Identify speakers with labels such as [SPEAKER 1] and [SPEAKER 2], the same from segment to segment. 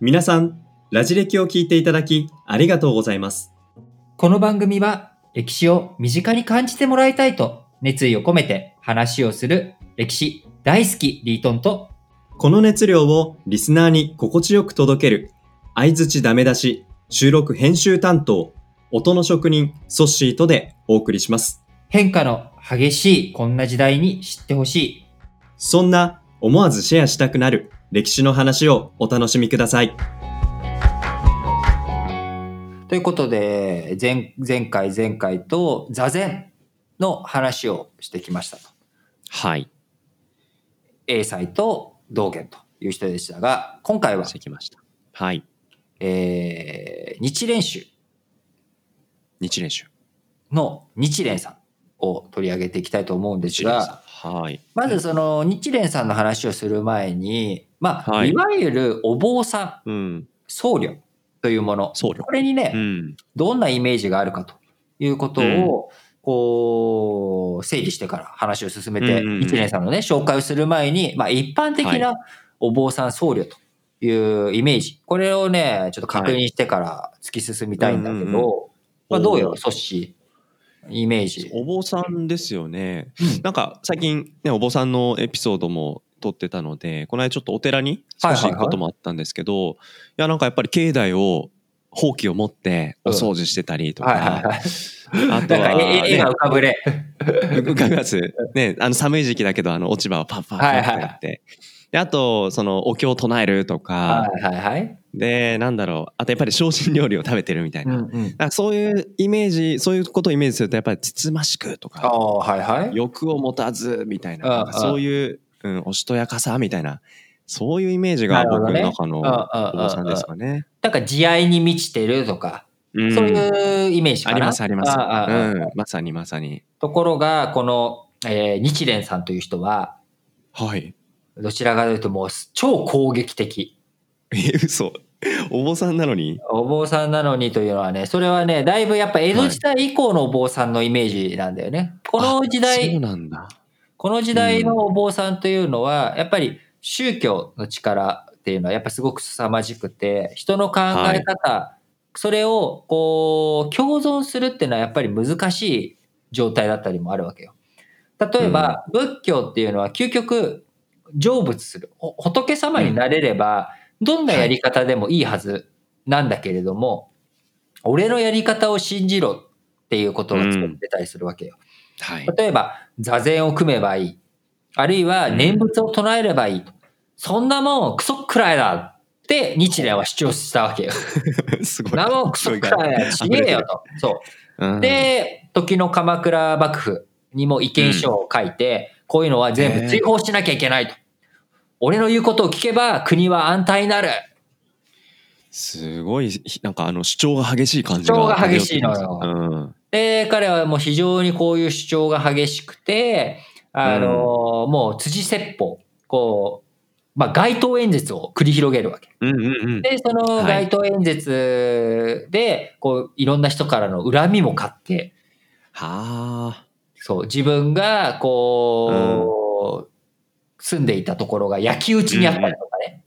[SPEAKER 1] 皆さん、ラジ歴を聞いていただきありがとうございます。
[SPEAKER 2] この番組は歴史を身近に感じてもらいたいと熱意を込めて話をする歴史大好きリートンと
[SPEAKER 1] この熱量をリスナーに心地よく届ける、相づちダメ出し、収録編集担当、音の職人、ソッシーとでお送りします。
[SPEAKER 2] 変化の激しいこんな時代に知ってほしい。
[SPEAKER 1] そんな思わずシェアしたくなる歴史の話をお楽しみください。
[SPEAKER 2] ということで、前前回前回と座禅の話をしてきましたと。
[SPEAKER 1] はい。
[SPEAKER 2] 英才と道元という人でしたが、今回は
[SPEAKER 1] してきました。はい。
[SPEAKER 2] えー日蓮宗
[SPEAKER 1] 日蓮宗。
[SPEAKER 2] の日蓮さんを取り上げていきたいと思うんですが、
[SPEAKER 1] はい。
[SPEAKER 2] まずその日蓮さんの話をする前に、まあ、
[SPEAKER 1] はい。
[SPEAKER 2] い、わゆるお坊さん、
[SPEAKER 1] うん。
[SPEAKER 2] 僧侶というもの、これにね、
[SPEAKER 1] うん。
[SPEAKER 2] どんなイメージがあるかということを、こう、整理してから話を進めて、日蓮さんのね、紹介をする前に、まあ、一般的なお坊さん僧侶というイメージ、これをね、ちょっと確認してから突き進みたいんだけど、まあ、どうよ、ソッシー、イメージ。
[SPEAKER 1] お坊さんですよね。
[SPEAKER 2] うん
[SPEAKER 1] なんか最近ね、お坊さんのエピソードも撮ってたので、この間ちょっとお寺に少し行くこともあったんですけど、いやなんかやっぱり境内を、ほうきを持ってお掃除してたりとか、
[SPEAKER 2] はいはいはい。
[SPEAKER 1] あとは、
[SPEAKER 2] なんか絵絵が浮かぶれ。
[SPEAKER 1] 伺います。ね、あの寒い時期だけど、あの落ち葉をパッパッパッとやって。であと、そのお経を唱えるとか、
[SPEAKER 2] はいはいはい。
[SPEAKER 1] で、なんだろう、あとやっぱり精進料理を食べてるみたいな。
[SPEAKER 2] うんうん。
[SPEAKER 1] なんかそういうイメージ、そういうことをイメージすると、やっぱりつつましくとか、
[SPEAKER 2] ああ、はいはい。
[SPEAKER 1] 欲を持たずみたいな、そういう、うん、おしとやかさみたいな、そういうイメージが僕の中のお坊さんですかね。
[SPEAKER 2] なんか慈愛に満ちてるとか、
[SPEAKER 1] うん
[SPEAKER 2] そういうイメージかな。
[SPEAKER 1] ありますあります。うん、まさにまさに。
[SPEAKER 2] ところが、この、えー日蓮さんという人は、
[SPEAKER 1] はい。
[SPEAKER 2] どちらかというともう超攻撃的。
[SPEAKER 1] え、嘘。お坊さんなのに？
[SPEAKER 2] お坊さんなのにというのはね、それはね、だいぶやっぱ江戸時代以降のお坊さんのイメージなんだよね。この時
[SPEAKER 1] あそう
[SPEAKER 2] 代、
[SPEAKER 1] なんだ。
[SPEAKER 2] この時代のお坊さんというのは、やっぱり宗教の力っていうのはやっぱすごく凄まじくて、人の考え方、それをこう共存するっていうのはやっぱり難しい状態だったりもあるわけよ。例えば、仏教っていうのは究極成仏する。お仏様になれれば、どんなやり方でもいいはずなんだけれども、俺のやり方を信じろっていうことが作ってたりするわけよ。
[SPEAKER 1] はい。
[SPEAKER 2] 例えば、座禅を組めばいい。あるいは、念仏を唱えればいいと。そんなもん、クソくらいだって、日蓮は主張したわけよ。
[SPEAKER 1] すごい。
[SPEAKER 2] そんなもん、クソくらいだ。ちげえよと。そう。
[SPEAKER 1] うん、
[SPEAKER 2] で、時の鎌倉幕府にも意見書を書いて、こういうのは全部追放しなきゃいけないと。俺の言うことを聞けば国は安泰になる。
[SPEAKER 1] すごい、なんかあの主張が激しい感じが。
[SPEAKER 2] 主張が激しいのよ
[SPEAKER 1] うん。
[SPEAKER 2] で、彼はもう非常にこういう主張が激しくて、あの、もう辻説法、こう、まあ街頭演説を繰り広げるわけ。
[SPEAKER 1] うんうんうん。
[SPEAKER 2] で、その
[SPEAKER 1] はい
[SPEAKER 2] 街頭演説で、こう、いろんな人からの恨みも買って、
[SPEAKER 1] はあ。
[SPEAKER 2] そう、自分が、こう、住んでいたところが焼き討ちにあったりとかね、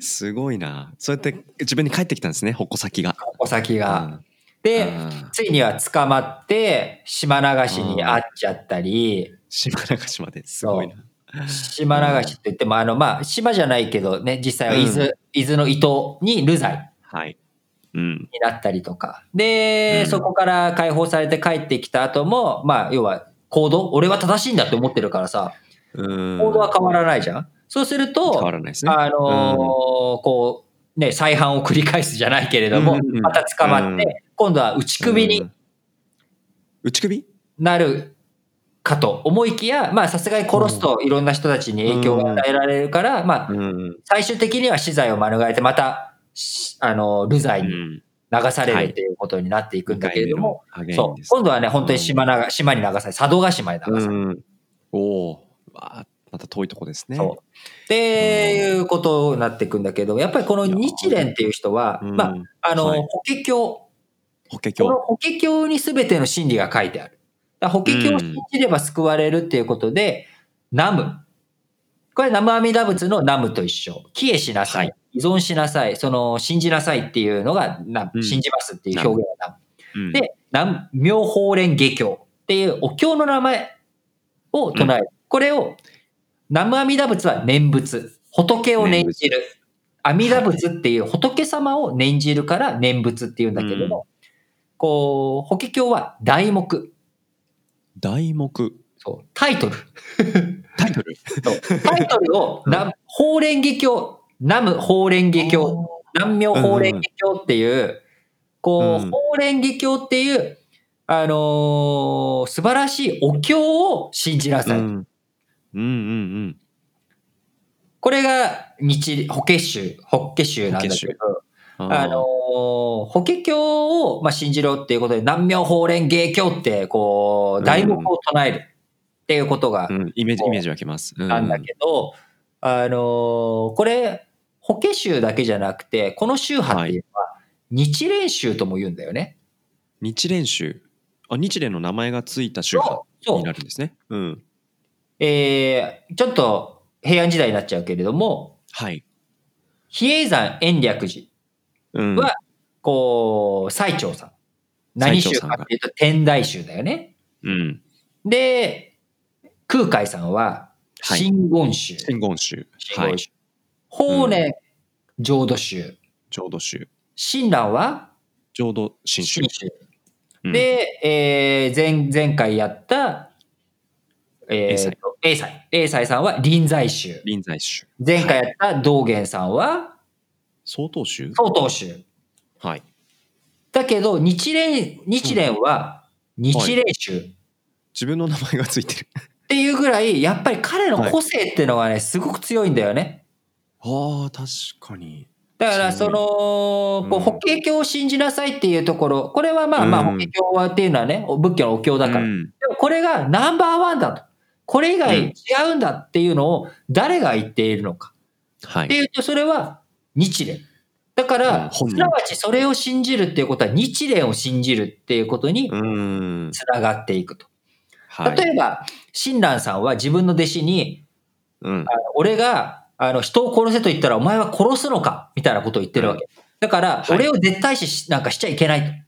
[SPEAKER 1] すごいな。そうやって自分に返ってきたんですね、矛先が。
[SPEAKER 2] お先が。
[SPEAKER 1] うん
[SPEAKER 2] で、
[SPEAKER 1] うん
[SPEAKER 2] ついには捕まって、島流しに会っちゃったり、
[SPEAKER 1] 島流しまですごいな。
[SPEAKER 2] 島流しって言っても、あの、まあ、島じゃないけどね、実際は伊豆、伊豆の伊東に流罪
[SPEAKER 1] はい。うん。
[SPEAKER 2] になったりとか。で、
[SPEAKER 1] うん
[SPEAKER 2] そこから解放されて帰ってきた後も、まあ、要は、行動俺は正しいんだって思ってるからさ、
[SPEAKER 1] うん。
[SPEAKER 2] 行動は変わらないじゃん。そうすると、
[SPEAKER 1] ね。
[SPEAKER 2] あのーこう、ね、再犯を繰り返すじゃないけれども、
[SPEAKER 1] うんうん
[SPEAKER 2] また捕まって、今度は打ち首に
[SPEAKER 1] うん。内首？
[SPEAKER 2] なるかと思いきや、まあさすがに殺すといろんな人たちに影響が与えられるから、まあ
[SPEAKER 1] うん。
[SPEAKER 2] 最終的には死罪を免れて、また、しあの、流罪に
[SPEAKER 1] うん。
[SPEAKER 2] 流され
[SPEAKER 1] はい
[SPEAKER 2] るっていうことになっていくんだけれども、そう。今度はね、本当に島なが島に流され、佐渡島に流される。
[SPEAKER 1] うん。おお。わあまた遠いとこですね。
[SPEAKER 2] そう。っていうことになっていくんだけど、やっぱりこの日蓮っていう人は、
[SPEAKER 1] うん
[SPEAKER 2] まあ、あの、
[SPEAKER 1] はい
[SPEAKER 2] 法華経、
[SPEAKER 1] 法華
[SPEAKER 2] この
[SPEAKER 1] 経。
[SPEAKER 2] 法華経に全ての真理が書いてある。法華経を信じれば救われるっていうことで、南無、これ南無阿弥陀仏の南無と一緒。帰依しなさい。
[SPEAKER 1] はい
[SPEAKER 2] 依存しなさい。その、信じなさいっていうのが、な
[SPEAKER 1] うん
[SPEAKER 2] 信じますっていう表現が南無
[SPEAKER 1] うん、
[SPEAKER 2] で、南妙法蓮華経っていうお経の名前を唱える。これを、南無阿弥陀仏は念仏。仏を念じる。阿弥陀仏っていう仏様を念じるから念仏っていうんだけども、こう、法華経は題目。
[SPEAKER 1] 題目。
[SPEAKER 2] そう、タイトル。
[SPEAKER 1] タイトル。
[SPEAKER 2] タイトルを、南法蓮華経、南無法蓮華経、南明法蓮華経っていう、こう、
[SPEAKER 1] うん
[SPEAKER 2] 法蓮華経っていう、あのー素晴らしいお経を信じなさい。
[SPEAKER 1] うん。うんうんうん。
[SPEAKER 2] これが日、法華宗、法華宗なんだけど、
[SPEAKER 1] あ
[SPEAKER 2] あのー法華経を、まあ、信じろっていうことで、南明法蓮華経って、こう、題目を唱えるっていうことが
[SPEAKER 1] うん、イメージ、イメージ湧きます。う
[SPEAKER 2] なんだけど、あのーこれ、法華宗だけじゃなくて、この宗派っていうのは、日蓮宗とも言うんだよね。
[SPEAKER 1] 日蓮宗。あ、日蓮の名前がついた宗派になるんですね。うん。
[SPEAKER 2] えーちょっと平安時代になっちゃうけれども、
[SPEAKER 1] はい。
[SPEAKER 2] 比叡山延暦寺
[SPEAKER 1] うん。
[SPEAKER 2] は、こう、最澄さん。何宗かっていうと天台宗だよね。
[SPEAKER 1] うん。
[SPEAKER 2] で、空海さんは、
[SPEAKER 1] はい
[SPEAKER 2] 真言宗。
[SPEAKER 1] 真言宗。はい。
[SPEAKER 2] 真言宗。法然浄土宗。
[SPEAKER 1] 浄土宗。
[SPEAKER 2] 親鸞は
[SPEAKER 1] 浄土真宗
[SPEAKER 2] で、えー前、前回やった、えーと、英才。英才さんは臨済宗。
[SPEAKER 1] 臨済宗。
[SPEAKER 2] 前回やった道元さんは
[SPEAKER 1] 曹洞宗？
[SPEAKER 2] 曹洞宗。
[SPEAKER 1] はい。
[SPEAKER 2] だけど、日蓮、日蓮は日蓮宗。
[SPEAKER 1] 自分の名前がついてる。
[SPEAKER 2] っていうぐらい、やっぱり彼の個性っていうのがね、すごく強いんだよね。
[SPEAKER 1] ああ、確かに。
[SPEAKER 2] だから、その、こう、
[SPEAKER 1] うん
[SPEAKER 2] 法華経を信じなさいっていうところ、これはまあまあ、
[SPEAKER 1] うん
[SPEAKER 2] 法華経はっていうのはね、仏教のお経だから。で
[SPEAKER 1] うん
[SPEAKER 2] もこれがナンバーワンだと。これ以外
[SPEAKER 1] うん
[SPEAKER 2] 違うんだっていうのを誰が言っているのか。
[SPEAKER 1] はい。
[SPEAKER 2] っていうと、それは日蓮。だか
[SPEAKER 1] うん
[SPEAKER 2] ら、すなわちそれを信じるっていうことは日蓮を信じるっていうことに
[SPEAKER 1] うん。
[SPEAKER 2] つながっていくと。
[SPEAKER 1] はい。
[SPEAKER 2] 例えば、親鸞さんは自分の弟子に、
[SPEAKER 1] うん
[SPEAKER 2] あ。の俺があの人を殺せと言ったらお前は殺すのかみたいなことを言ってるわけ。だから、
[SPEAKER 1] はい
[SPEAKER 2] 俺を絶対視しなんかしちゃいけないと。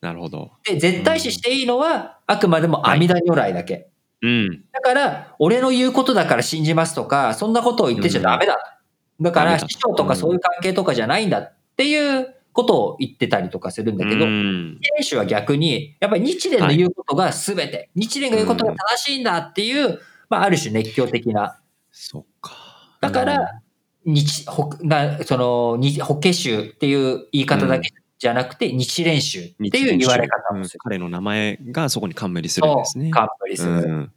[SPEAKER 1] なるほど。
[SPEAKER 2] で、絶対視していいのは、あくまでも阿弥陀如来だけ。
[SPEAKER 1] うん。
[SPEAKER 2] だから、俺の言うことだから信じますとか、そんなことを言ってちゃダメだ。だから、師匠とかそういう関係とかじゃないんだっていうことを言ってたりとかするんだけど、
[SPEAKER 1] うん
[SPEAKER 2] 日蓮宗は逆に、やっぱり日蓮の言うことが全て、日蓮が言うことが正しいんだっていう、まあ、ある種熱狂的な。
[SPEAKER 1] そっか。
[SPEAKER 2] だから、日、ほなその、に法華宗っていう言い方だけじゃなくて、日蓮宗っていう言われ方する。
[SPEAKER 1] 彼の名前がそこに冠するんですね。
[SPEAKER 2] 冠する。
[SPEAKER 1] うん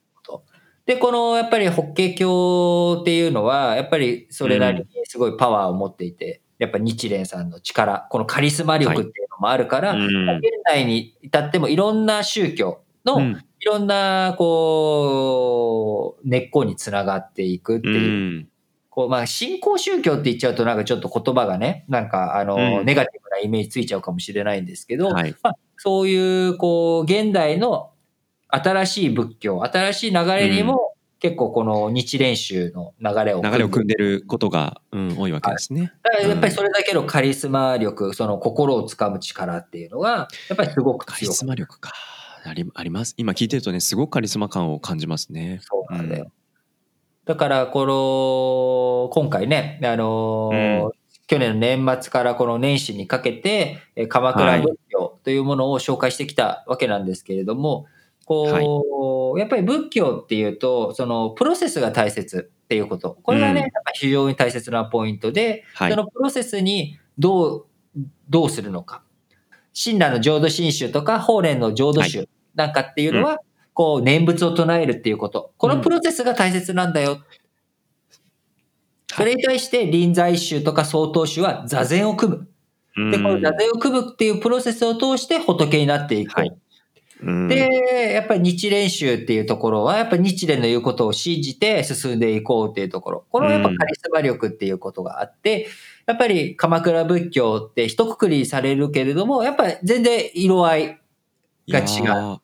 [SPEAKER 2] で、このやっぱり法華経っていうのは、やっぱりそれなりにすごいパワーを持っていて、やっぱ日蓮さんの力、このカリスマ力っていうのもあるから、
[SPEAKER 1] うん
[SPEAKER 2] 現代に至ってもいろんな宗教の、
[SPEAKER 1] うん
[SPEAKER 2] いろんな、こう、根っこにつながっていくって
[SPEAKER 1] う
[SPEAKER 2] いう。
[SPEAKER 1] ん。
[SPEAKER 2] こう、まあ、信仰宗教って言っちゃうとなんかちょっと言葉がね、なんかあの、
[SPEAKER 1] うん
[SPEAKER 2] ネガティブなイメージついちゃうかもしれないんですけど、
[SPEAKER 1] はい。
[SPEAKER 2] まあ、そういう、こう、現代の新しい仏教、新しい流れにも、結構この日蓮宗の流れを
[SPEAKER 1] 流れを組ん
[SPEAKER 2] で。
[SPEAKER 1] でることが、うん、多いわけですね。
[SPEAKER 2] だからやっぱりそれだけのカリスマ力、その心をつかむ力っていうのが、やっぱりすごく
[SPEAKER 1] カリスマ力か。ありあります。今聞いてるとね、すごくカリスマ感を感じますね。
[SPEAKER 2] そうなんだよ。だから、この、今回ね、あのー
[SPEAKER 1] うん
[SPEAKER 2] 去年の年末からこの年始にかけて、えー鎌倉仏教というものを紹介してきたわけなんですけれども、こう、やっぱり仏教っていうと、そのプロセスが大切っていうこと。これがね、
[SPEAKER 1] うん
[SPEAKER 2] 非常に大切なポイントで、
[SPEAKER 1] はい
[SPEAKER 2] そのプロセスにどう、どうするのか。親鸞の浄土真宗とか、法蓮の浄土宗なんかっていうのは、こう、念仏を唱えるっていうこと。このプロセスが大切なんだよ。それに対して臨済宗とか曹洞宗は座禅を組む。
[SPEAKER 1] うん
[SPEAKER 2] で、この座禅を組むっていうプロセスを通して仏になっていく。
[SPEAKER 1] はいうん
[SPEAKER 2] で、やっぱり日蓮宗っていうところは、やっぱり日蓮の言うことを信じて進んでいこうっていうところ。このやっぱカリスマ力っていうことがあって、やっぱり鎌倉仏教って一括りされるけれども、やっぱり全然色合いが違う。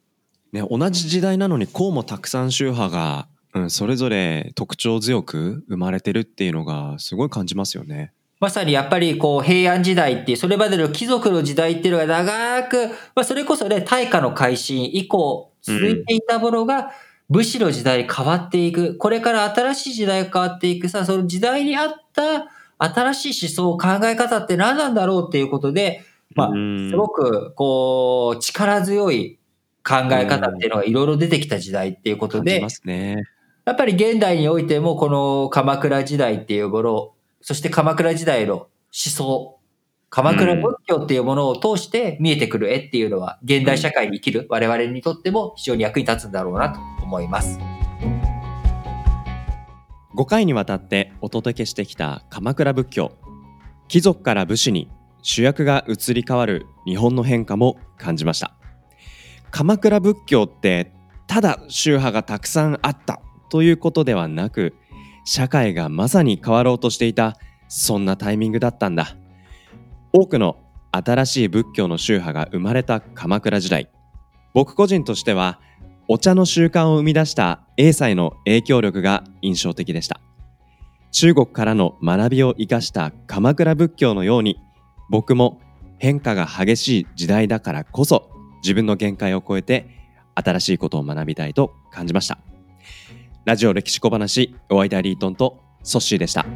[SPEAKER 1] ね、同じ時代なのにこうもたくさん宗派がうん、それぞれ特徴強く生まれてるっていうのがすごい感じますよね。
[SPEAKER 2] まさにやっぱりこう平安時代っていう、それまでの貴族の時代っていうのが長く、まあそれこそね、大化の改新以降続いていたものが、武士の時代に変わっていく。これから新しい時代が変わっていくさ、その時代に合った新しい思想、考え方って何なんだろうっていうことで、まあ、すごくこう、力強い考え方っていうのがいろいろ出てきた時代っていうことで、
[SPEAKER 1] ね、
[SPEAKER 2] やっぱり現代においてもこの鎌倉時代っていうもの、そして鎌倉時代の思想、鎌倉仏教っていうものを通して見えてくる絵っていうのは、現代社会に生きる我々にとっても非常に役に立つんだろうなと思います。
[SPEAKER 1] 5回にわたってお届けしてきた鎌倉仏教。貴族から武士に主役が移り変わる日本の変化も感じました。鎌倉仏教ってただ宗派がたくさんあったということではなく社会がまさに変わろうとしていたそんなタイミングだったんだ。多くの新しい仏教の宗派が生まれた鎌倉時代。僕個人としてはお茶の習慣を生み出した英才の影響力が印象的でした。中国からの学びを生かした鎌倉仏教のように僕も変化が激しい時代だからこそ自分の限界を超えて新しいことを学びたいと感じました。ラジオ歴史小話お相手はリートンとソッシーでした。